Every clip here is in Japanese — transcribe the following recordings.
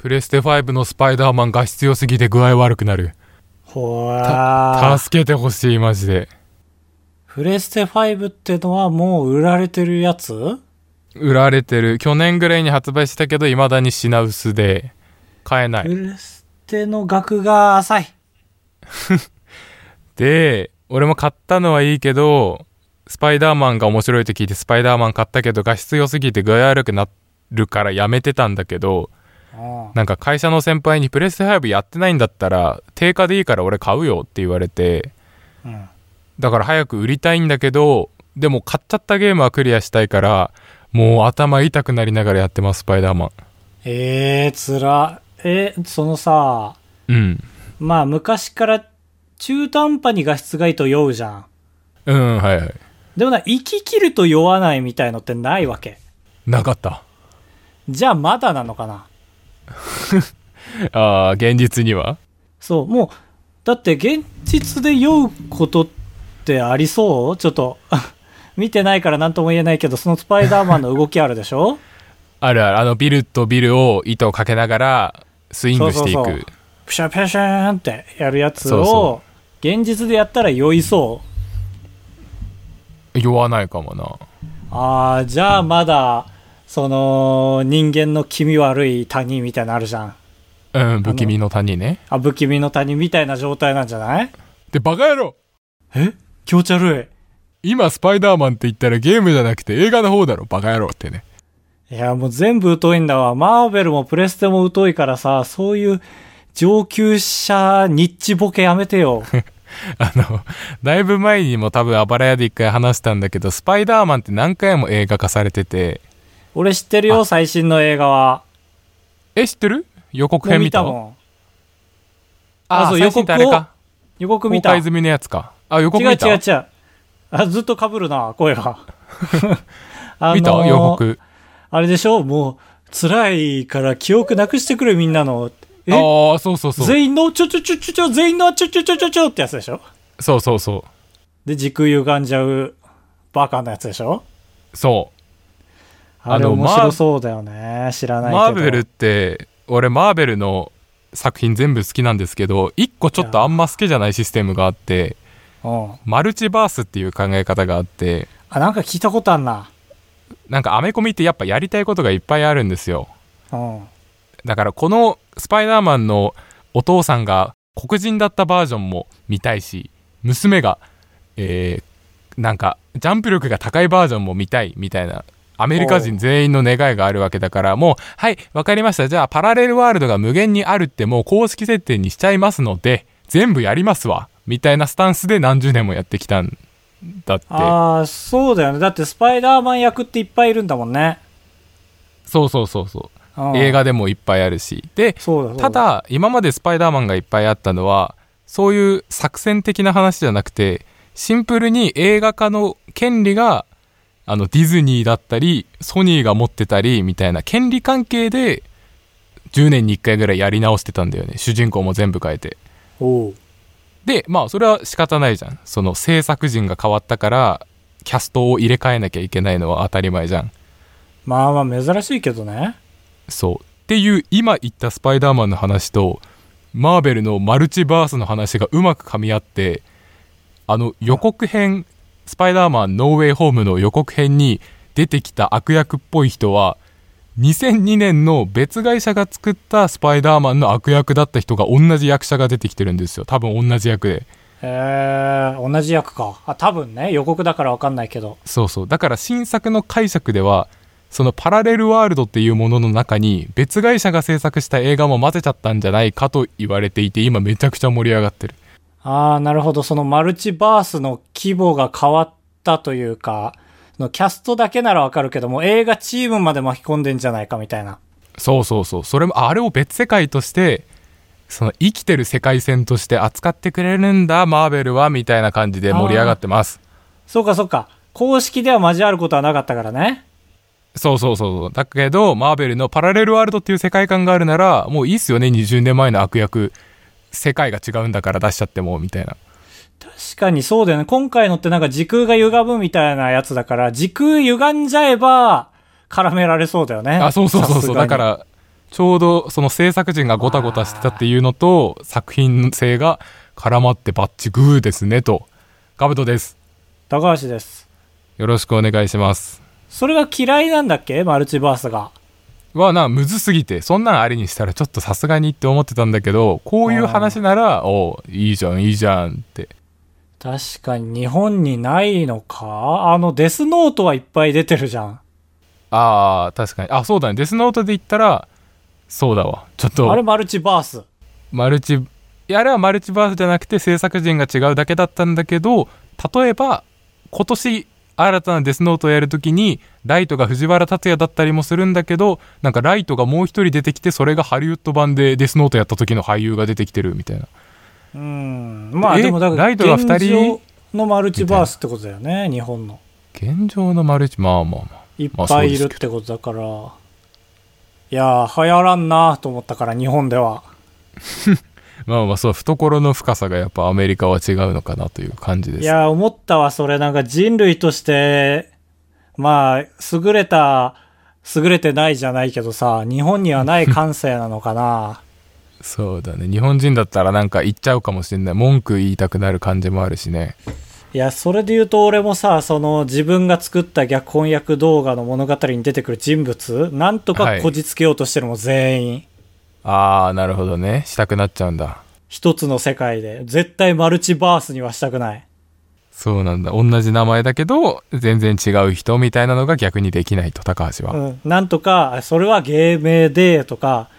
プレステ5のスパイダーマン画質良すぎて具合悪くなる。ほら助けてほしい、マジで。プレステ5ってのはもう売られてるやつ？売られてる。去年ぐらいに発売したけど、未だに品薄で、買えない。プレステの額が浅い。で、俺も買ったのはいいけど、スパイダーマンが面白いと聞いてスパイダーマン買ったけど画質良すぎて具合悪くなるからやめてたんだけど、うんなんか会社の先輩にプレステ5やってないんだったら定価でいいから俺買うよって言われて、うんだから早く売りたいんだけど、でも買っちゃったゲームはクリアしたいから、もう頭痛くなりながらやってます、スパイダーマン。えー、つら。え、そのさ、うん。まあ昔から中途半端に画質がいいと酔うじゃん。うん、はいはい。でもな、生き切ると酔わないみたいのってないわけ。なかった。じゃあまだなのかな ああ、現実には？そう、もう、だって現実で酔うことってありそう？ちょっと、見てないから何とも言えないけど、そのスパイダーマンの動きあるでしょ？あるある。あのビルとビルを糸をかけながらスイングしていく。そうそうそうプシャプシャーンってやるやつをそ、現実でやったら酔いそう。酔わないかもな。ああ、じゃあまだ、その、人間の気味悪い谷みたいなのあるじゃん。うん、不気味の谷ね。あ、不気味の谷みたいな状態なんじゃない？で、バカ野郎え？気持ち悪今スパイダーマンって言ったらゲームじゃなくて映画の方だろ、バカ野郎ってね。い。いや、もう全部疎いんだわ。マーベルもプレステも疎いからさ、そういう上級者ニッチボケやめてよ。あの、だいぶ前にも多分あばら屋で一回話したんだけど、スパイダーマンって何回も映画化されてて、俺知ってるよ、最新の映画は。え、知ってる？予告編見た？見たもん。あ、あそう最新ってあれか。予告見た。違う公開済みのやつか。あ、予告違う見た違う。あ、ずっと被るな、声が。あのー見た予告。あれでしょ？もう、辛いから記憶なくしてくれ、みんなの。え？ああ、そうそうそう。全員のちょちょちょちょちょ、全員のちょちょちょちょちょってやつでしょ？そうそうそう。で、時空歪んじゃうバカなやつでしょ？そあれ面白そうだよね。知らう。ないけど。マーベルって、俺マーベルの作品全部好きなんですけど、一個ちょっとあんま好きじゃないシステムがあって、うん。マルチバースっていう考え方があって、あ、なんか聞いたことあんな。なんかアメコミってやっぱやりたいことがいっぱいあるんですよ。うん。だからこのスパイダーマンのお父さんが黒人だったバージョンも見たいし、娘が、えーなんかジャンプ力が高いバージョンも見たいみたいな、アメリカ人全員の願いがあるわけだから、もう、はい、わかりました。じゃあパラレルワールドが無限にあるってもう公式設定にしちゃいますので、全部やりますわ。みたいなスタンスで何十年もやってきたんだって。ああ、そうだよね。だってスパイダーマン役っていっぱいいるんだもんね。そうそうそうそう。うん映画でもいっぱいあるし。で、だだ。ただ今までスパイダーマンがいっぱいあったのはそういう作戦的な話じゃなくてシンプルに映画化の権利があのディズニーだったりソニーが持ってたりみたいな権利関係で10年に1回ぐらいやり直してたんだよね。主人公も全部変えて。でまあそれは仕方ないじゃん。その制作陣が変わったからキャストを入れ替えなきゃいけないのは当たり前じゃん。まあまあ珍しいけどね。そう。っていう今言ったスパイダーマンの話と、マーベルのマルチバースの話がうまく噛み合って、あの予告編、スパイダーマンノーウェイホームの予告編に出てきた悪役っぽい人は、2002年の別会社が作ったスパイダーマンの悪役だった人が同じ役者が出てきてるんですよ。多分同じ役で。へえ、同じ役か。あ、多分ね、予告だからわかんないけど。そうそう。だから新作の解釈では、そのパラレルワールドっていうものの中に別会社が制作した映画も混ぜちゃったんじゃないかと言われていて、今めちゃくちゃ盛り上がってる。ああ、なるほど。そのマルチバースの規模が変わったというか、そのキャストだけならわかるけども、映画チームまで巻き込んでんじゃないかみたいな。そうそうそう。それも、あれを別世界として、その生きてる世界線として扱ってくれるんだ、マーベルは、みたいな感じで盛り上がってます。そうかそうか。公式では交わることはなかったからね。そうそうそうそう。だけど、マーベルのパラレルワールドっていう世界観があるなら、もういいっすよね、20年前の悪役。世界が違うんだから出しちゃっても、みたいな。確かにそうだよね。今回のってなんか時空が歪むみたいなやつだから、時空歪んじゃえば絡められそうだよね。あ、そうそうそうそう。だから、ちょうどその制作陣がごたごたしてたっていうのと作品性が絡まってバッチグーですねとカブトです高橋です。よろしくお願いしますそれが嫌いなんだっけ？マルチバースが。はなむずすぎてそんなんありにしたらちょっとさすがにって思ってたんだけどこういう話ならおういいじゃんいいじゃんって。確かに日本にないのか？あのデスノートはいっぱい出てるじゃん。ああ確かに。あそうだね。デスノートで言ったらそうだわ。ちょっと。あれマルチバース。マルチあれはマルチバースじゃなくて制作陣が違うだけだったんだけど例えば今年新たなデスノートをやるときにライトが藤原竜也だったりもするんだけどなんかライトがもう一人出てきてそれがハリウッド版でデスノートやった時の俳優が出てきてるみたいなうん。まあえでもだから、ライトが二人？現状のマルチバースってことだよね、日本の。現状のマルチまあまあまあいっぱいいるってことだから。いやー、流行らんなと思ったから、日本では。まあまあそう懐の深さがやっぱアメリカは違うのかなという感じですいやー、思ったわ、それ。なんか人類として、まあ、優れた、優れてないじゃないけどさ、日本にはない感性なのかな。そうだね日本人だったらなんか言っちゃうかもしれない文句言いたくなる感じもあるしねいや、それで言うと俺もさ、その自分が作った逆翻訳動画の物語に出てくる人物、なんとかこじつけようとしてるもん、全員。ああなるほどねしたくなっちゃうんだ一つの世界で。絶対マルチバースにはしたくない。そうなんだ同じ名前だけど全然違う人みたいなのが逆にできないと高橋は、うん。なんとか、それは芸名で、とか、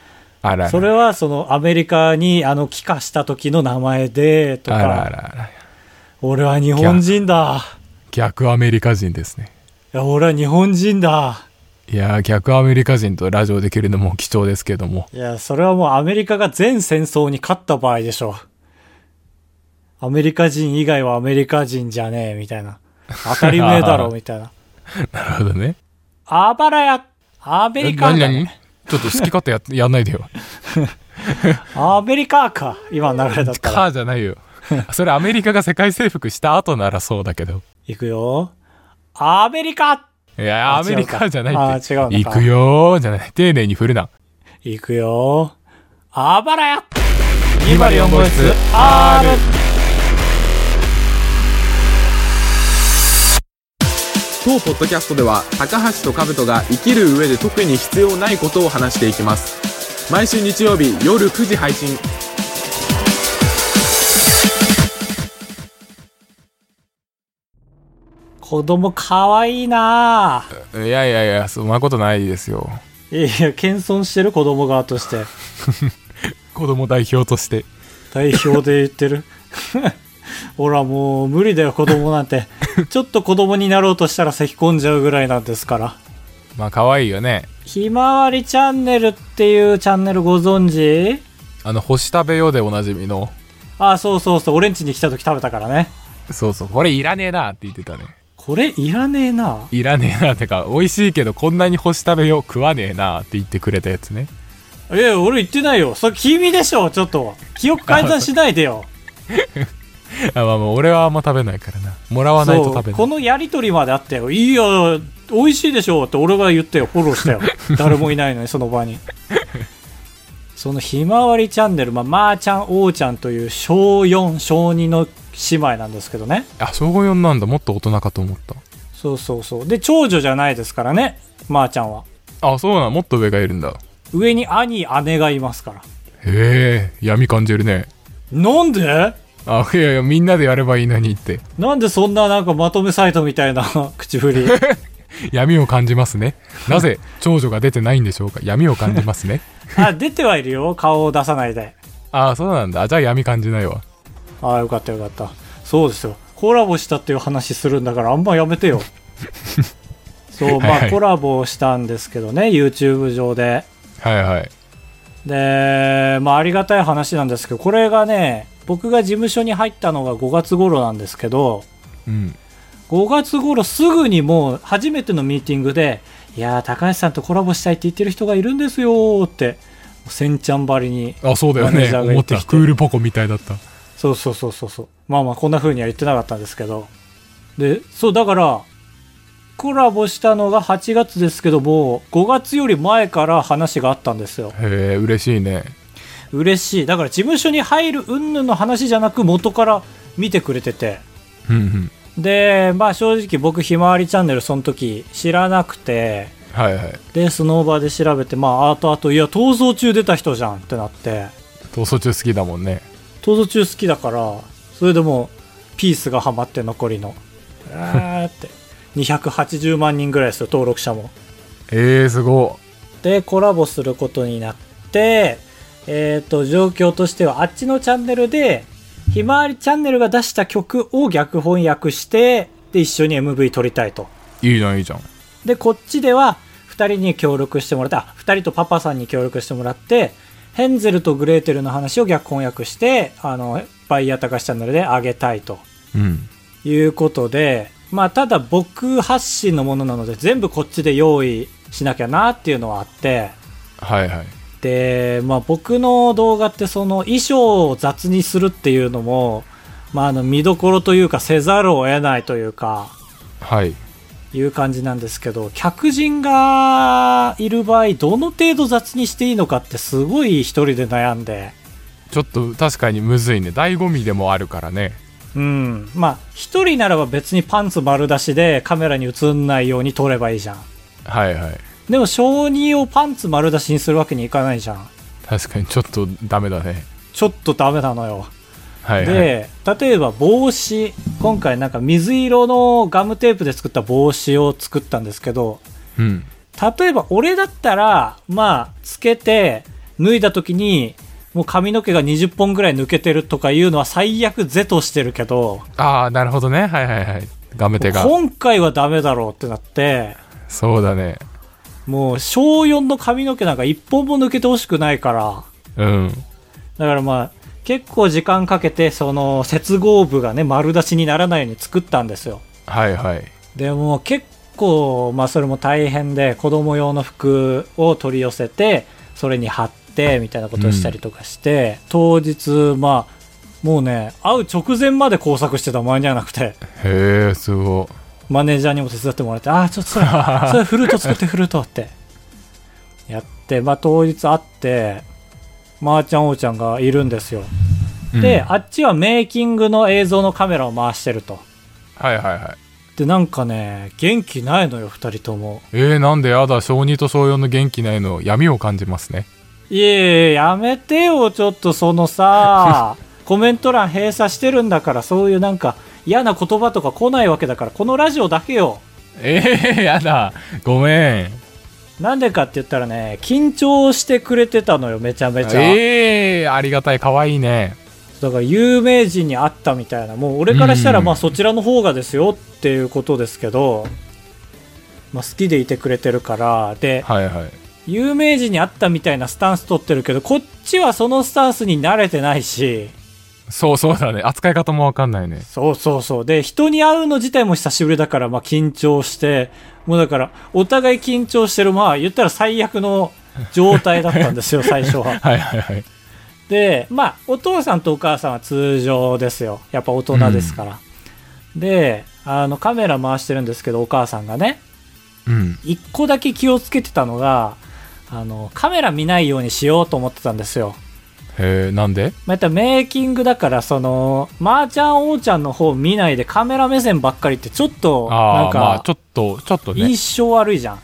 あらそれはそのアメリカにあの帰化した時の名前で、とあらあか、らあら俺は日本人だ。逆アメリカ人ですねいや、俺は日本人だ。いやー逆アメリカ人とラジオできるのも貴重ですけどもいや、それはもうアメリカが全戦争に勝った場合でしょう。アメリカ人以外はアメリカ人じゃねえ、みたいな。当たり前だろ、みたいな。なるほどねあばらや、アメリカ何何？だね、ちょっと好き勝手ややんないでよ アメリカか。今の流れだったら。カーじゃないよそれアメリカが世界征服した後ならそうだけどいくよ。アメリカいやあアメリカじゃないあ違う行くよーじゃない。丁寧に振るな。いくよ。あばらや。204号室 R 当ポッドキャストでは高橋と兜が生きる上で特に必要ないことを話していきます。毎週日曜日夜9時配信子供かわいいないやいやいやそんなことないですよいやいや、謙遜してる子供側として。子供代表として代表で言ってる？ほらもう無理だよ子供なんて。ちょっと子供になろうとしたら咳き込んじゃうぐらいなんですから。まあ可愛いよねひまわりチャンネルっていうチャンネルご存知？あの星食べようでおなじみのあ、そうそうそう、俺ん家に来た時食べたからね。そうそうこれいらねえなって言ってたねこれいらねえな。いらねえなってか美味しいけどこんなに星食べよう食わねえなって言ってくれたやつねいや、俺言ってないよ。それ君でしょ、ちょっと。記憶改ざんしないでよ。あまあまあ俺はあんま食べないからなもらわないと食べないこのやりとりまであったよ。いいよ、美味しいでしょって俺が言ったよ。フォローしたよ。誰もいないのに、その場に。そのひまわりチャンネル、まあ、まー、ちゃん、おーちゃんという小4、小2の姉妹なんですけどね。あ小4なんだもっと大人かと思ったそうそうそう。で、長女じゃないですからね、まー、ちゃんは。あそうなんもっと上がいるんだ上に兄、姉がいますから。へえ闇感じるねなんで？あいやいやみんなでやればいいのにってなんでそんななんかまとめサイトみたいな 口振り？闇を感じますねなぜ長女が出てないんでしょうか？闇を感じますね あ、出てはいるよ。顔を出さないで。あそうなんだじゃあ闇感じないわああ、よかったよかった。そうですよ。コラボしたっていう話するんだからあんまやめてよ。そう、まはいはいあコラボしたんですけどね、YouTube 上で。はいはいで、まあありがたい話なんですけど、これがね、僕が事務所に入ったのが5月頃なんですけど、うん5月頃すぐにもう初めてのミーティングで、いやー、高橋さんとコラボしたいって言ってる人がいるんですよーって、せんちゃんばりにあそうだよね思ってたクールポコみたいだったそうそうそうそうそう。まあまあ、こんな風には言ってなかったんですけど。で、そう、だから、コラボしたのが8月ですけども5月より前から話があったんですよ。へえ嬉しいね。嬉しい。だから事務所に入る云々の話じゃなく元から見てくれてて。うんうん。でまあ正直僕ひまわりチャンネルその時知らなくて。はいはい。でスノーバーで調べてまあ後々いや逃走中出た人じゃんってなって。逃走中好きだもんね逃走中好きだからそれでもうピースがハマって残りの。あーって。280万人ぐらいですよ登録者も。えー、すごでコラボすることになってえっ、と状況としてはあっちのチャンネルでひまわりチャンネルが出した曲を逆翻訳してで一緒に MV 撮りたいと。いいじゃんいいじゃん。でこっちでは2人に協力してもらってあ2人とパパさんに協力してもらってヘンゼルとグレーテルの話を逆翻訳してあのバイヤー高橋チャンネルで上げたいと。うん。いうことでまあただ僕発信のものなので全部こっちで用意しなきゃなっていうのはあって。はいはい。でまあ僕の動画ってその衣装を雑にするっていうのもまああの見どころというかせざるを得ないというか。はいいう感じなんですけど客人がいる場合どの程度雑にしていいのかってすごい一人で悩んで。ちょっと確かにむずいね。醍醐味でもあるからね。うん。まあ一人ならば別にパンツ丸出しでカメラに映んないように撮ればいいじゃん。はいはい。でも小児をパンツ丸出しにするわけにいかないじゃん。確かにちょっとダメだね。ちょっとダメなのよはいはい。で例えば帽子今回なんか水色のガムテープで作った帽子を作ったんですけどうん。例えば俺だったらまあつけて脱いだ時にもう髪の毛が20本ぐらい抜けてるとかいうのは最悪是としてるけどああなるほどね。はいはいはい。ガムテが。今回はダメだろうってなってそうだね。もう小4の髪の毛なんか1本も抜けてほしくないから。うん。だからまあ結構時間かけてその接合部がね丸出しにならないように作ったんですよ。はいはい。でも結構まあそれも大変で子供用の服を取り寄せてそれに貼ってみたいなことをしたりとかして、当日まあもうね会う直前まで工作してた間に合わなくてへえすごい。マネージャーにも手伝ってもらってああちょっとそれそれフルート作ってフルートって。やってまあ当日会ってまー、ちゃんおーちゃんがいるんですよ。で、うん。あっちはメイキングの映像のカメラを回してると。はいはいはい。でなんかね元気ないのよ2人とも。えー、なんでやだ小2と小4の元気ないの闇を感じますね。いえいえやめてよちょっとそのさ コメント欄閉鎖してるんだからそういうなんか嫌な言葉とか来ないわけだからこのラジオだけよ。えー、やだごめんなんでかって言ったらね緊張してくれてたのよめちゃめちゃ、えー、ありがたいかわいいね。だから有名人に会ったみたいな。もう俺からしたらうん。まあそちらの方がですよっていうことですけど、まあ、好きでいてくれてるから。ではいはい。有名人に会ったみたいなスタンス取ってるけどこっちはそのスタンスに慣れてないし。そうそうだね。扱い方もわかんないね。そうそうそう。で人に会うの自体も久しぶりだからまあ緊張してもうだからお互い緊張してるまあ言ったら最悪の状態だったんですよ 最初は。はいはいはい。でまあお父さんとお母さんは通常ですよ。やっぱ大人ですから、であのカメラ回してるんですけどお母さんがね。うん。一個だけ気をつけてたのがあのカメラ見ないようにしようと思ってたんですよへえなんで？またメイキングだからそのまー、ちゃんおーちゃんの方見ないでカメラ目線ばっかりってちょっとなんああまあかちょっとちょっとね。印象悪いじゃん、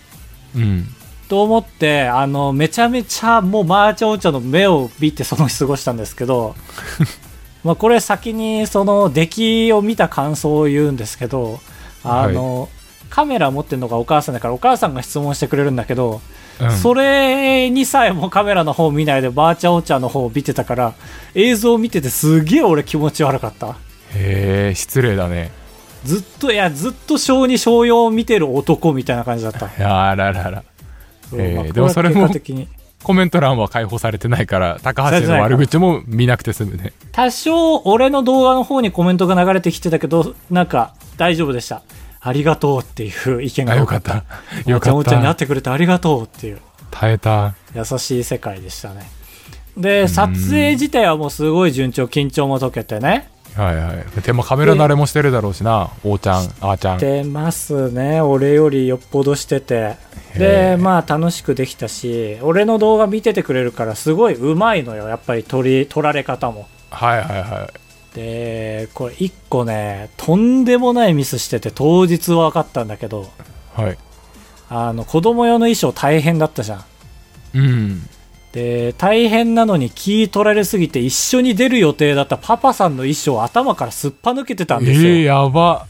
うん。と思ってあのめちゃめちゃもうまーちゃんおーちゃんの目を見てその日過ごしたんですけど まあこれ先にその出来を見た感想を言うんですけどあの、カメラ持ってるのがお母さんだからお母さんが質問してくれるんだけど、うん。それにさえもカメラの方見ないでばあちゃんおーちゃんの方を見てたから映像を見ててすげえ俺気持ち悪かった。へえ失礼だね。ずっといやずっと小2小4を見てる男みたいな感じだった。あららら。えーまあでもそれもコメント欄は解放されてないから高橋の悪口も見なくて済むね。多少俺の動画の方にコメントが流れてきてたけどなんか大丈夫でしたありがとうっていう意見があよかった。よかった。おちゃんに会ってくれてありがとうっていう。耐えた。優しい世界でしたね。で撮影自体はもうすごい順調緊張も解けてね。はいはい。でもカメラ慣れもしてるだろうしな。おーちゃんあーちゃん。出ますね。俺よりよっぽどしてて。へでーまあ楽しくできたし俺の動画見ててくれるからすごいうまいのよ。やっぱり撮り撮られ方も。はいはいはいでこれ1個ねとんでもないミスしてて当日分かったんだけどはい。あの子供用の衣装大変だったじゃん。うん。で大変なのに気取られすぎて一緒に出る予定だったパパさんの衣装頭からすっぱ抜けてたんですよ、えー、やば。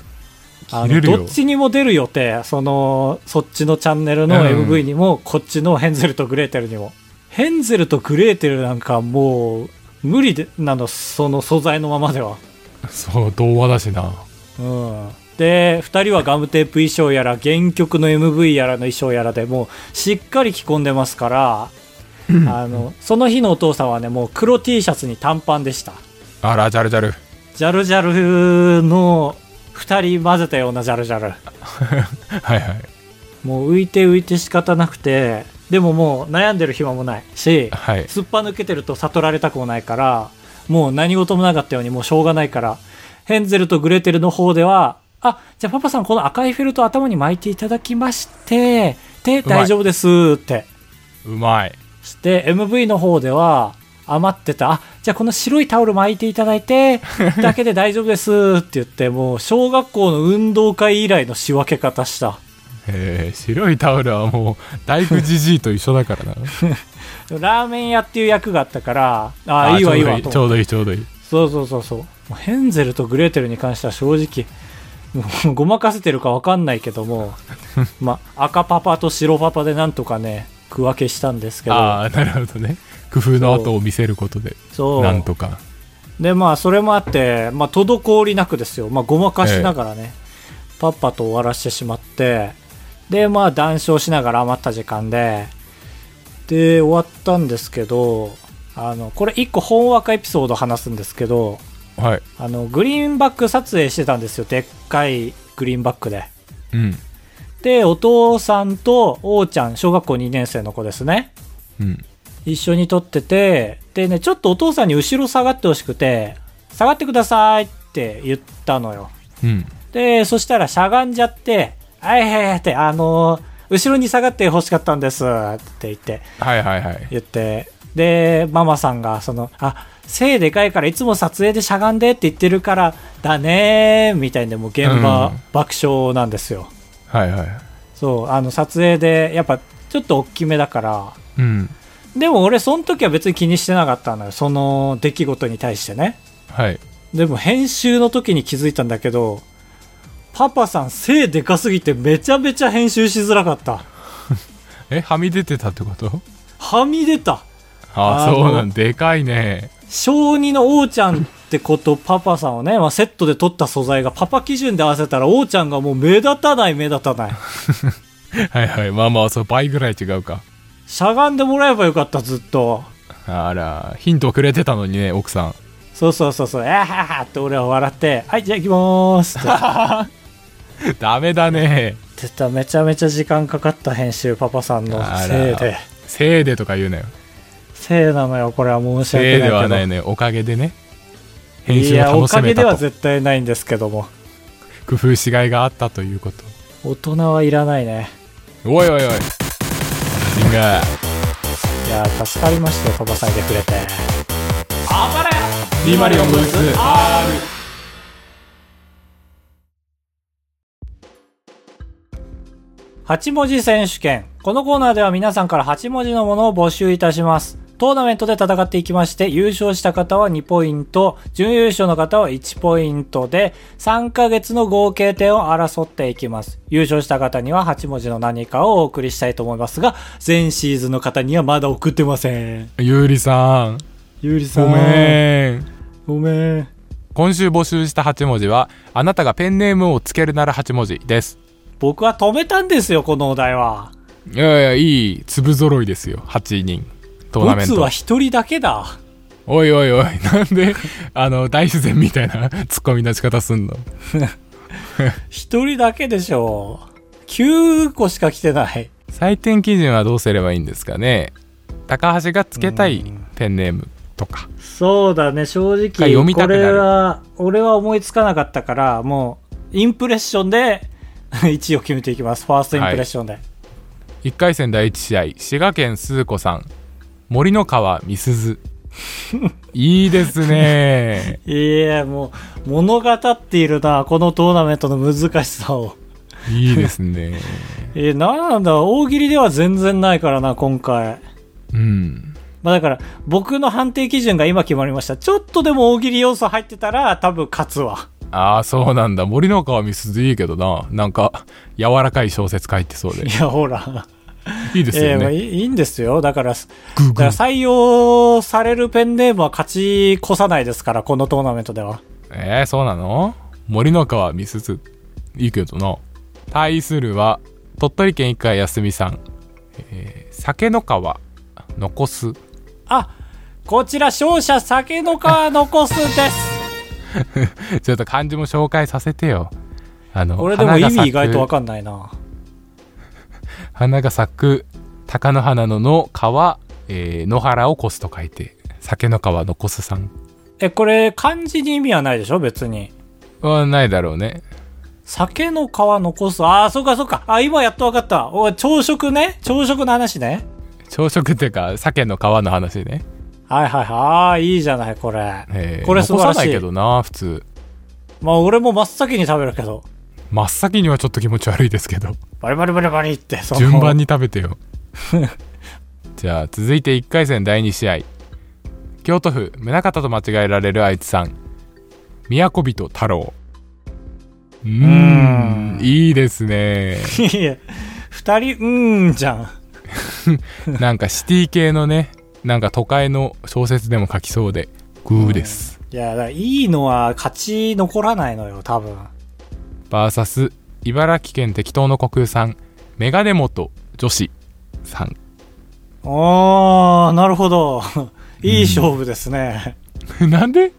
あのどっちにも出る予定。そのそっちのチャンネルのうん。MV にも、こっちのヘンゼルとグレーテルにも。ヘンゼルとグレーテルなんかもう無理でなのその素材のままでは。そう童話だしな。うん。で2人はガムテープ衣装やら原曲の MV やらの衣装やらでもうしっかり着込んでますからあのその日のお父さんはねもう黒 T シャツに短パンでした。あらジャルジャル。ジャルジャルの2人混ぜたようなジャルジャル。はいはい。もう浮いて浮いて仕方なくてでももう悩んでる暇もないしはい。すっぱ抜けてると悟られたくもないからもう何事もなかったようにもうしょうがないからヘンゼルとグレーテルの方ではあじゃあパパさんこの赤いフェルト頭に巻いていただきましてで大丈夫ですって。うまい。して MV の方では余ってた。あじゃあこの白いタオル巻いていただいて だけで大丈夫ですって言ってもう小学校の運動会以来の仕分け方したえー、白いタオルはもう大工じじいと一緒だからな。ラーメン屋っていう役があったからああいいわいいわとちょうどいいちょうどいい。そうそうそうそう。もうヘンゼルとグレーテルに関しては正直もうごまかせてるか分かんないけども まあ赤パパと白パパでなんとかね区分けしたんですけど。ああなるほどね。工夫の後を見せることでそう。なんとか。でまあそれもあって、まあ、滞りなくですよ、まあ、ごまかしながらね、パッパと終わらしてしまってでまあ談笑しながら余った時間でで終わったんですけどあのこれ1個本若エピソード話すんですけどはい。あのグリーンバック撮影してたんですよ。でっかいグリーンバックで。うん。でお父さんと王ちゃん小学校2年生の子ですね。うん。一緒に撮っててでねちょっとお父さんに後ろ下がってほしくて下がってくださいって言ったのよ。うん。でそしたらしゃがんじゃって「はいはいはい」ってあのー後ろに下がってほしかったんですって言ってはいはいはい。言ってでママさんがその「あ背でかいからいつも撮影でしゃがんでって言ってるからだね」みたいでもう現場うん。爆笑なんですよ、はいはい。そうあの撮影でやっぱちょっと大きめだから。うん。でも俺その時は別に気にしてなかったのよ。その出来事に対してね。はい。でも編集の時に気づいたんだけどパパさん背でかすぎてめちゃめちゃ編集しづらかった。えはみ出てたってこと？はみ出た。ああそうなんでかいね。小2の王ちゃんってことパパさんをね、まあ、セットで撮った素材がパパ基準で合わせたら王ちゃんがもう目立たない目立たない。はいはい。まあまあそう倍ぐらい違うか。しゃがんでもらえばよかったずっと。あらヒントくれてたのにね奥さん。そうそうそうそう「えはは」って俺は笑って「はいじゃあ行きまーす」って ダメだね。言っためちゃめちゃ時間かかった編集パパさんのせいで。せいでとか言うなよ。せいなのよこれは申しせいで訳ないけど。はないねおかげでね。編い集をやおかげで楽しめたと。は絶対ないんですけども。工夫しがいがあったということ。大人はいらないね。おいおいおい。シンガー。いや助かりましたよパパさんいて。くれてリマリオンブース R 8文字選手権。このコーナーでは皆さんから8文字のものを募集いたします。トーナメントで戦っていきまして、優勝した方は2ポイント、準優勝の方は1ポイントで、3ヶ月の合計点を争っていきます。優勝した方には8文字の何かをお送りしたいと思いますが、前シーズンの方にはまだ送ってません。ゆうりさんゆうりさん。ごめんごめん。今週募集した8文字はあなたがペンネームをつけるなら8文字です僕は止めたんですよ、このお題は。いやいやいい粒揃いですよ。8人。トーナメント。ボツは1人だけだ。おいおいおい。なんであの大自然みたいなツッコミの仕方すんの？一人だけでしょ。9個しか来てない。採点基準はどうすればいいんですかね？高橋がつけたいペンネームとか。そうだね、正直、読みたこくなる。れは、俺は思いつかなかったから、もう、インプレッションで、1位を決めていきます。ファーストインプレッションで。1回戦第1試合滋賀県鈴子さん森の川美鈴 いいですね い、や、もう、物語っているな、このトーナメントの難しさを。いいですねえー、なんだ、大喜利では全然ないからな、今回。うんまあだから、僕の判定基準が今決まりました。ちょっとでも大喜利要素入ってたら、多分勝つわ。ああそうなんだ。森の川美鈴いいけどな。なんか柔らかい小説書いてそうで。いや、ほら。いいですえーまあよね、いいいいんですよ。だから、グーグから採用されるペンネームは勝ち越さないですから、このトーナメントでは。えー、そうなの？森の川美鈴いいけどな。対するは鳥取県一回休みさん、えー、酒の川残す。あ、こちら勝者酒の川残すです。ちょっと漢字も紹介させてよあの俺でも意味意外とわかんないな。花が咲く鷹の花のの川、えー野原を越すと書いて酒の川残すさんえ、これ漢字に意味はないでしょ？別に。はないだろうね酒の川残す。ああ、そうかそうか。あ、今やっとわかった。おい朝食ね？朝食の話ね。朝食っていうか鮭の川の話ね、はいはいはい。ああ、いいじゃない、これ。えーこれ素晴らしい。残さないけどな普通。まあ、俺も真っ先に食べるけど。真っ先にはちょっと気持ち悪いですけど。バリバリバリバリって、その。順番に食べてよ。じゃあ続いて1回戦第2試合。京都府宗像と間違えられる愛知さん。都人太郎。うーん。んいいですね。いや、二人、うーんじゃん。なんかシティ系のねなんか都会の小説でも書きそうでグーです、いや、だからいいのは勝ち残らないのよ、多分。バーサス茨城県適当の国空さんメガネ元女子さん。おー、なるほど。いい勝負ですね。なんで？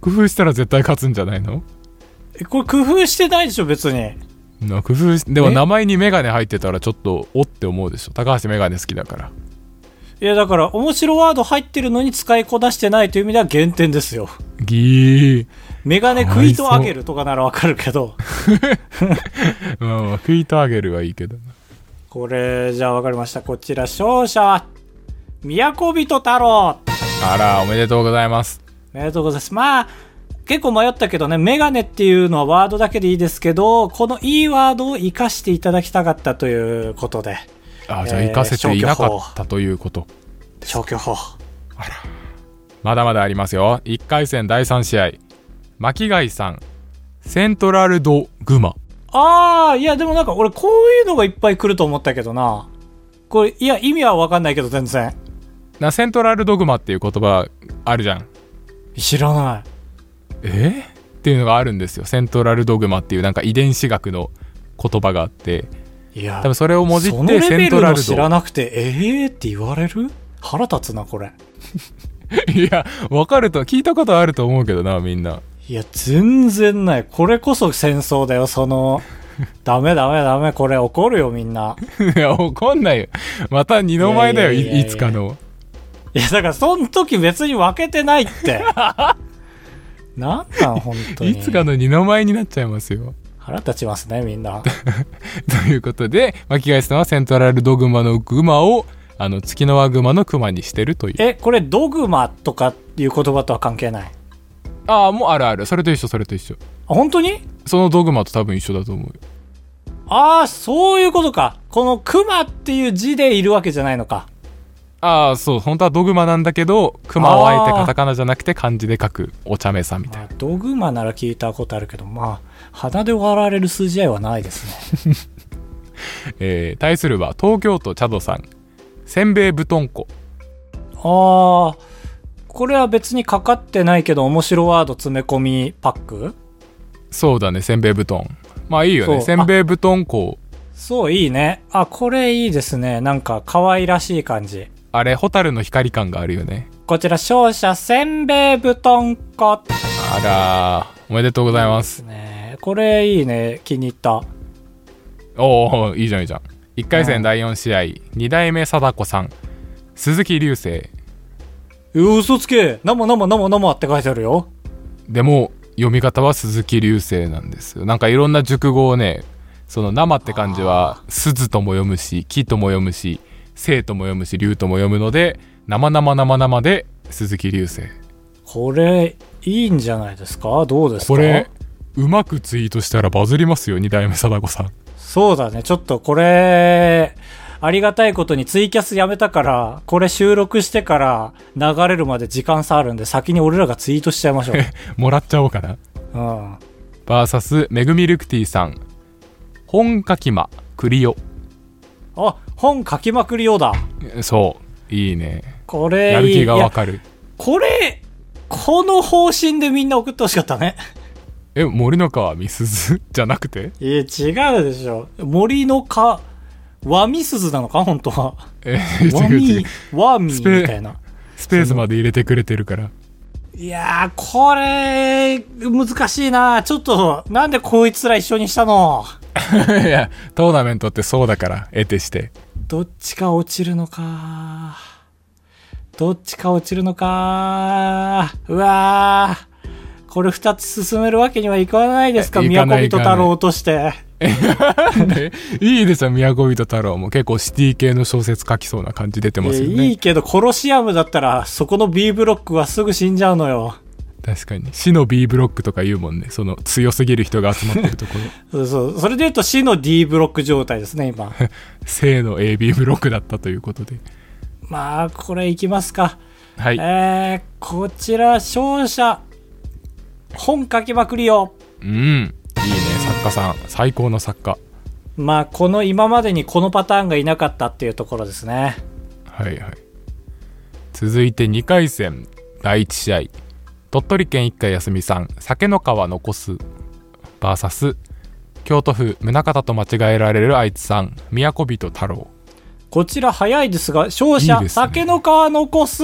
工夫したら絶対勝つんじゃないの？えこれ工夫してないでしょ、別に。な工夫しでもえ？名前にメガネ入ってたらちょっとおって思うでしょ。高橋メガネ好きだからいや、だから、面白ワード入ってるのに使いこなしてないという意味では減点ですよ。ギーメガネクイート上げるとかならわかるけど。まあクイートあげるはいいけどなこれ、じゃあわかりました。こちら、勝者は、都人太郎。あらおめでとうございますありがとうございます。まあ、結構迷ったけどね、メガネっていうのはワードだけでいいですけど、このいいワードを活かしていただきたかったということで、あじゃあえー行かせていなかったということ、消去法。まだまだありますよ。1回戦第3試合。巻貝さん。セントラルドグマ。ああ、いやでもなんか俺こういうのがいっぱい来ると思ったけどな。これ、いや意味はわかんないけど全然。なセントラルドグマっていう言葉あるじゃん。知らない。え？っていうのがあるんですよ。セントラルドグマっていうなんか遺伝子学の言葉があっていや、多分それをもじってセントラルドの知らなくて、ええー、って言われる？腹立つな、これ。いやわかると聞いたことあると思うけどなみんないや、全然ない。これこそ戦争だよ、その。ダメダメダメ、これ怒るよ、みんな。いや怒んないよまた二の前だよいつかのいや、だから、その時別に分けてないって。なんなん、本当に。いつかの二の前になっちゃいますよ腹立ちますね、みんな。ということで巻貝さんはセントラルドグマのグマをあの月の輪グマのクマにしてるというえ、これ、ドグマとかいう言葉とは関係ない？あ、ああもうあるあるそれと一緒それと一緒本当に？そのドグマと多分一緒だと思うよああ、そういうことか。このクマっていう字でいるわけじゃないのか。ああそう本当はドグマなんだけどクマをあえてカタカナじゃなくて漢字で書くお茶目さみたいなまあ、ドグマなら聞いたことあるけど、まあ、鼻で笑われる筋合いはないですね。えー対するは東京都チャドさんせんべい布団子ああ、これは別にかかってないけど、面白ワード詰め込みパック？そうだねせんべい布団まあいいよねせんべい布団子そう、いいね。あ、これいいですね。なんか、可愛らしい感じ。あれホタルの光感があるよねこちら、勝者、せんべい布団子あらーおめでとうございますね。これいいね。気に入った。おおいいじゃんいいじゃん1回うん戦第4試合2代目貞子さん鈴木隆星え嘘つけ生生生生って書いてあるよ。でも読み方は鈴木流星なんですよなんかいろんな熟語をねその生って漢字は鈴とも読むし木とも読むし生とも読むし龍とも読むので生生生生で鈴木流星。これ、いいんじゃないですか？どうですか？これうまくツイートしたらバズりますよ二代目貞子さん。そうだね。ちょっとこれ、ありがたいことにツイキャスやめたから、これ収録してから流れるまで時間差あるんで、先に俺らがツイートしちゃいましょう。もらっちゃおうかな。うん。バーサスめぐみルクティさん。本かきまクリオあ、本書きまくりようだ。そういいねこれいい、やる気がわかるこれ、この方針でみんな送ってほしかったね。え森の川みすずじゃなくて？いや、違うでしょ。森のか、ワミスズなのか？本当は。えワ違う違うミ、ワミスペみたいな。スペースまで入れてくれてるからいやー、これ、難しいな。ちょっと、なんでこいつら一緒にしたの？いやトーナメントってそうだから得てして。どっちか落ちるのか。どっちか落ちるのか。うわー。これ二つ進めるわけにはいかないですか？いかない都人太郎として。ねいいですよ宮古人太郎も結構シティ系の小説書きそうな感じ出てますよいやいいねけど、コロシアムだったら、そこの B ブロックはすぐ死んじゃうのよ。確かに死の B ブロックとか言うもんねその強すぎる人が集まってるところ そうそう。それで言うと死の D ブロック状態ですね、今。生の AB ブロックだったということでまあ、これいきますか。はいえー、こちら、勝者、本書きまくりよ。うんいいね作家さん最高の作家。まあ、この今までにこのパターンがいなかったっていうところですね。はいはい。続いて2回戦第1試合。鳥取県一回休みさん酒の川残す VS 京都府宗像と間違えられるあいつさん宮古人太郎。こちら早いですが、勝者、ね。酒の川残す。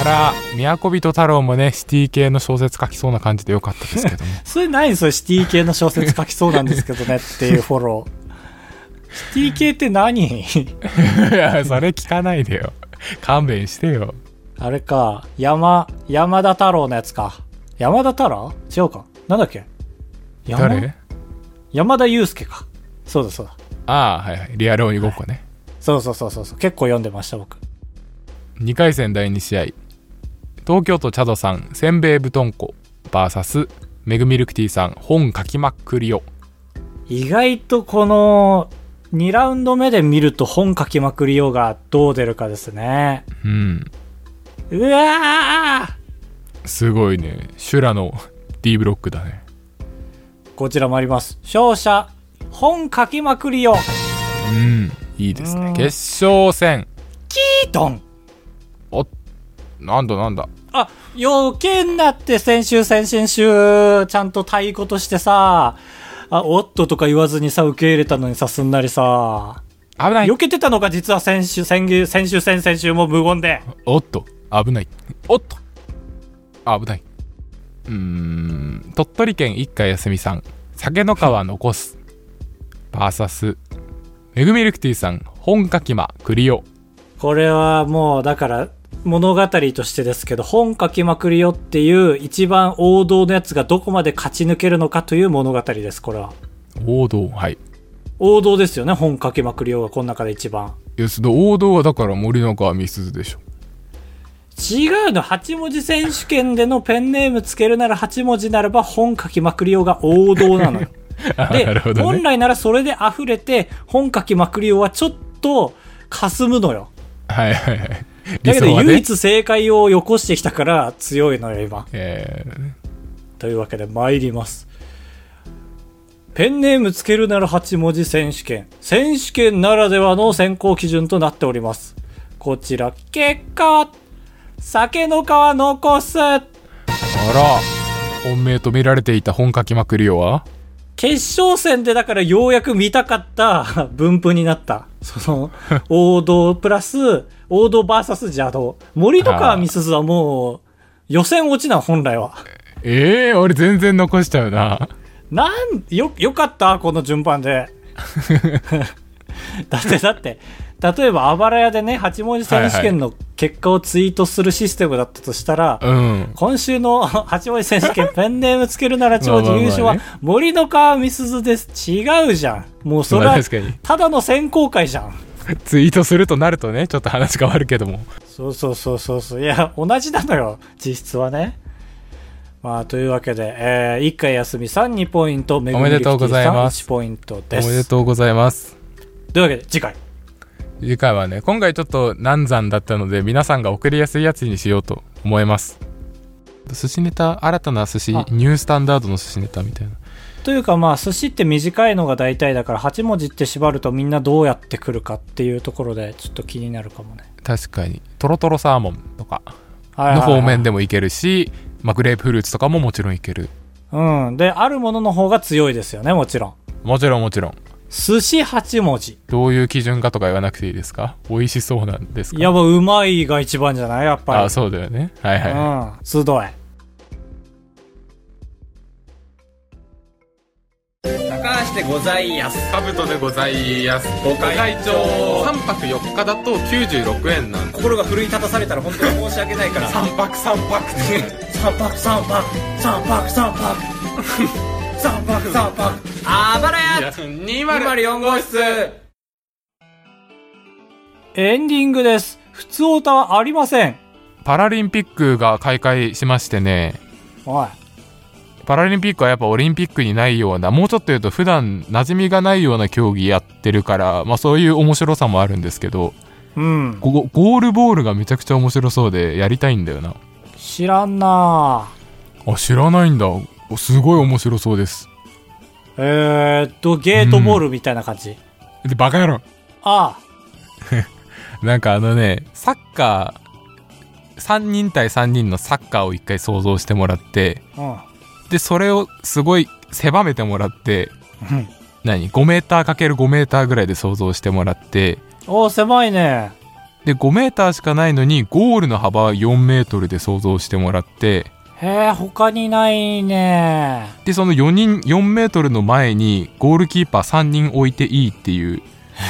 あら宮古人太郎もねシティ系の小説書きそうな感じでよかったですけどね それないんですよ、シティ系の小説書きそうなんですけどねっていうフォロー。シティ系って何？いやそれ聞かないでよ勘弁してよあれか、山、山田太郎のやつか。山田太郎？違うか。なんだっけ？山？誰？山田祐介か。そうだそうだ。ああはいはいリアル鬼ごっこねそうそうそうそうそう。結構読んでました、僕。2回戦第2試合東京都チャドさんせんべい布団子 VS メグミルクティーさん本書きまくりよ。意外とこの、2ラウンド目で見ると本書きまくりようがどう出るかですね。うん。うわー。すごいね。修羅の D ブロックだね。こちらもあります。勝者、本書きまくりよ。うんいいですうん。ね決勝戦。キートン。おなんだなんだあ、余計になって先週先々週、ちゃんと太鼓としてさ、あ、おっととか言わずにさ、受け入れたのにさ、すんなりさ、危ない。避けてたのが実は先週、先週、先週、先々週も無言で。おっと。危ない。おっと。危ない。うーん。鳥取県一家休みさん。酒の川残す。VS めぐみルクティさん。本書きまクリオ。これはもう、だから、物語としてですけど、本書きまくりよっていう一番王道のやつがどこまで勝ち抜けるのかという物語です、これは。王道はい王道ですよね、本書きまくりよがこの中で一番。いや王道はだから森の川みすずでしょ違うの、8文字選手権でのペンネームつけるなら8文字ならば本書きまくりよが王道なのよ。あで、ね本来ならそれで溢れて、本書きまくりよはちょっと霞むのよ。はいはいはいだけど唯一正解をよこしてきたから強いのよ、今。えーというわけで参ります。ペンネームつけるなら8文字選手権。選手権ならではの選考基準となっております。こちら、結果、酒の皮残す。あら本命と見られていた本書きまくりよは？決勝戦でだからようやく見たかった分布になった。その、王道プラス、王道バーサス邪道。森とかミスズはもう、予選落ちな、本来は。ええー、俺全然残しちゃうななん、よ、よかったこの順番で。だって、だって、例えばあばら屋でね8文字選手権の結果をツイートするシステムだったとしたら、うん。今週の 8文字選手権 ペンネームつけるなら長寿優勝はまあ森の川美鈴です違うじゃんもうそれは。ただの選考会じゃん ツイートするとなるとね、ちょっと話変わるけども。そうそうそうそうそう。いや、同じなのよ。実質はね。まあ、というわけで、えー、1回休みさん2ポイント、めぐみおめでとうございます1ポイントおです。めでとうございます。というわけで、次回。次回はね、今回ちょっと難産だったので、皆さんが送りやすいやつにしようと思います。寿司ネタ、新たな寿司あ、ニュースタンダードの寿司ネタみたいな。というかまあ、寿司って短いのが大体だから、8文字って縛るとみんなどうやってくるかっていうところで、ちょっと気になるかもね。確かに。トロトロサーモンとかはいの方面で。でもいけるし、まあ、グレープフルーツとかももちろんいける。うん。で、あるものの方が強いですよね、もちろん。もちろんもちろん。寿司8文字。どういう基準かとか言わなくていいですか？美味しそうなんですか？いや、もう、うまいが一番じゃない？やっぱり。あそうだよね。はいはい。うん。集え。高橋でございやす。カブトでございます。ご会長。3泊4日だと96円なんで心が奮い立たされたら本当に申し訳ないから。3泊3泊って。三泊三泊。三泊三泊。三泊三泊。あばらや。204号室。エンディングです。普通オタはありません。パラリンピックが開会しましてね、おい。パラリンピックはやっぱオリンピックにないような、もうちょっと言うと普段馴染みがないような競技やってるから、まあそういう面白さもあるんですけど、うん。ゴゴールボールがめちゃくちゃ面白そうでやりたいんだよな。知らんなあ、知らないんだ。おすごい面白そうです。えーっと、ゲートボールみたいな感じ。で、バカ野郎あ なんかあのね、サッカー、3人対3人のサッカーを一回想像してもらって、あ。で、それをすごい狭めてもらって、うん。何 ?5 メーター ×5 メーターぐらいで想像してもらって、おー、狭いね。で、5メーターしかないのに、ゴールの幅は4メートルで想像してもらって、へえ、他にないね。で、その4人、4メートルの前に、ゴールキーパー3人置いていいっていう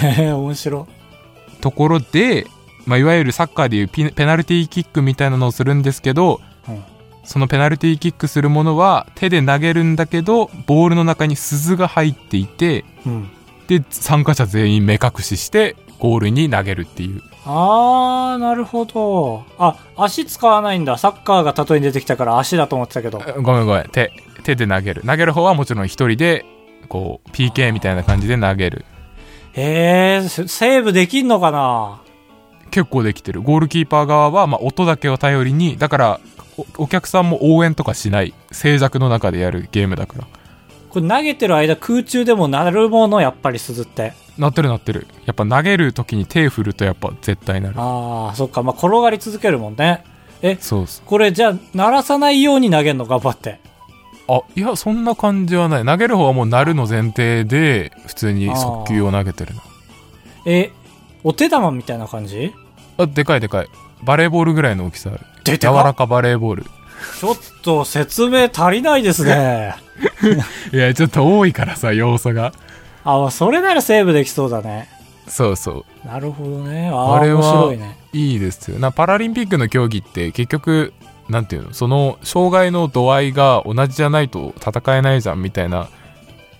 へえ、面白。ところで、まあ、いわゆるサッカーでいうピペナルティーキックみたいなのをするんですけど、うんそのペナルティーキックするものは手で投げるんだけど、ボールの中に鈴が入っていて、うん。で、参加者全員目隠しして、ゴールに投げるっていう。あー、なるほど。あ、足使わないんだ。サッカーが例えに出てきたから足だと思ってたけど。えごめんごめん。手、手で投げる。投げる方はもちろん一人で、こう、PK みたいな感じで投げる。へえ、セセーブできんのかな？結構できてる。ゴールキーパー側は、まあ、音だけを頼りに、だからお、お客さんも応援とかしない。静寂の中でやるゲームだから。これ投げてる間空中でもなるものやっぱり鈴って。なってるなってる。やっぱ投げる時に手振るとやっぱ絶対なる。あー、そっか。まあ、転がり続けるもんね。え、そうそう。これじゃあ、鳴らさないように投げんの？頑張って。あ、いや、そんな感じはない。投げる方はもう鳴るの前提で、普通に速球を投げてるな。え、お手玉みたいな感じ？あ、でかいでかい。バレーボールぐらいの大きさある。で柔らかバレーボール。ちょっと説明足りないですね。いや、ちょっと多いからさ、要素が。あ、それならセーブできそうだね。そうそう。なるほどね。ああ、あれは面白いね。いいですよなパラリンピックの競技って結局なんていうの？その障害の度合いが同じじゃないと戦えないじゃんみたいな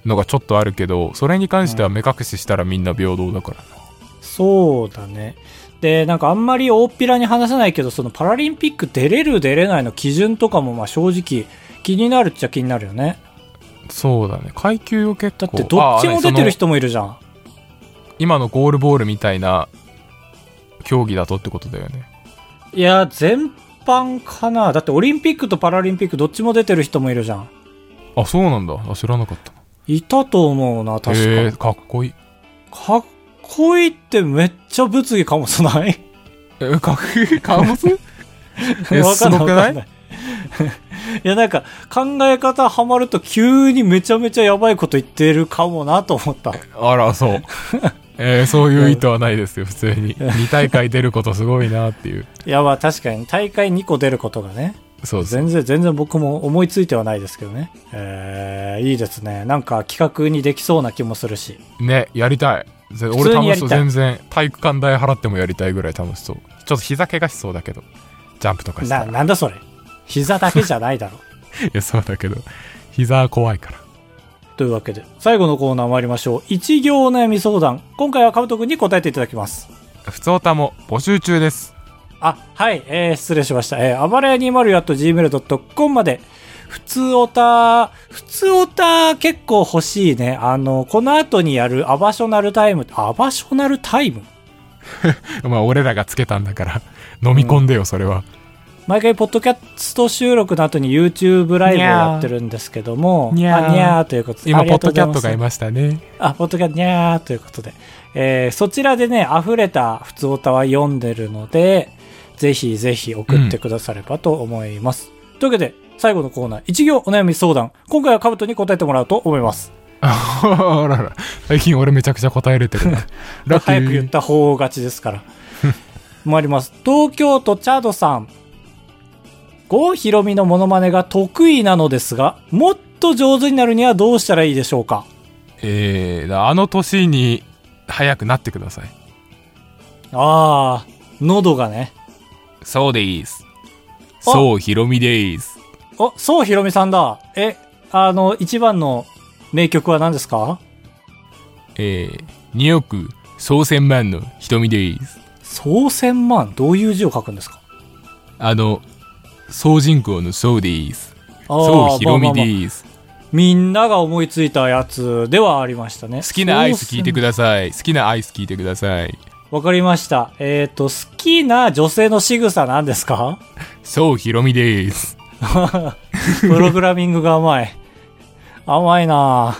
のがちょっとあるけどそれに関しては目隠ししたらみんな平等だからな、そうだね。で、なんかあんまり大っぴらに話さないけど、そのパラリンピック出れる出れないの基準とかもまあ正直気になるっちゃ気になるよね。そうだね階級を結構だってどっちも出てる人もいるじゃん。今のゴールボールみたいな競技だとってことだよねいや、全般かな。だってオリンピックとパラリンピックどっちも出てる人もいるじゃん。あそうなんだあ知らなかったいたと思うな、確か。へえかっこいいかっこいいってめっちゃ物議かもしないえか かんないすごくない？いいや、なんか、考え方ハマると急にめちゃめちゃやばいこと言ってるかもなと思った。あら、そう。えーそういう意図はないですよ、普通に。2大会出ることすごいなっていう。いや、まあ確かに大会2個出ることがね、そうです。全然、全然僕も思いついてはないですけどね。えー、いいですね。なんか企画にできそうな気もするし。ね、やりたい。俺楽しそう全然体育館代払ってもやりたいぐらい楽しそう。ちょっと膝怪我しそうだけど。ジャンプとかしたなら。いなんだそれ。膝だけじゃないだろ。やそうだけど。膝怖いから。というわけで最後のコーナー参りましょう。一行お悩み相談。今回はかぶとくんに答えていただきます。普通おたも募集中です。あはい、えー、失礼しました。えー、あばらや 204.gmail.com まで、普通おた、普通おた結構欲しいね。あの、この後にやるアバショナルタイム、アバショナルタイム？まあ俺らがつけたんだから。飲み込んでよそれは、毎回、ポッドキャスト収録の後に YouTube ライブをやってるんですけども、にゃー。あにゃーということで、今ポッドキャットがいましたね。あ、ポッドキャットにゃーということで、えーそちらでね、溢れた普通歌は読んでるので、ぜひぜひ送ってくださればと思います。というわけで、最後のコーナー、一行お悩み相談。今回はカブトに答えてもらうと思います。あらら最近俺めちゃくちゃ答えれてるなラ 早く言った方がちですから。参ります。東京都チャドさん。郷ひろみのモノマネが得意なのですが、もっと上手になるにはどうしたらいいでしょうか？えー、あの年に早くなってくださいあー、喉がね。そうですあそうひろみですお、そうひろみさんだ。え、あの、一番の名曲は何ですか？えー、2億総千万の瞳です。総千万？どういう字を書くんですか？あの総人口のそうです。あーそうひろみまあまあまあです。みんなが思いついたやつではありましたね。好きなアイス聞いてくだださい。好きなアイス聞いてください。わかりました。えっ、と、好きな女性の仕草なんですか？そうひろみです プログラミングが甘い。甘いな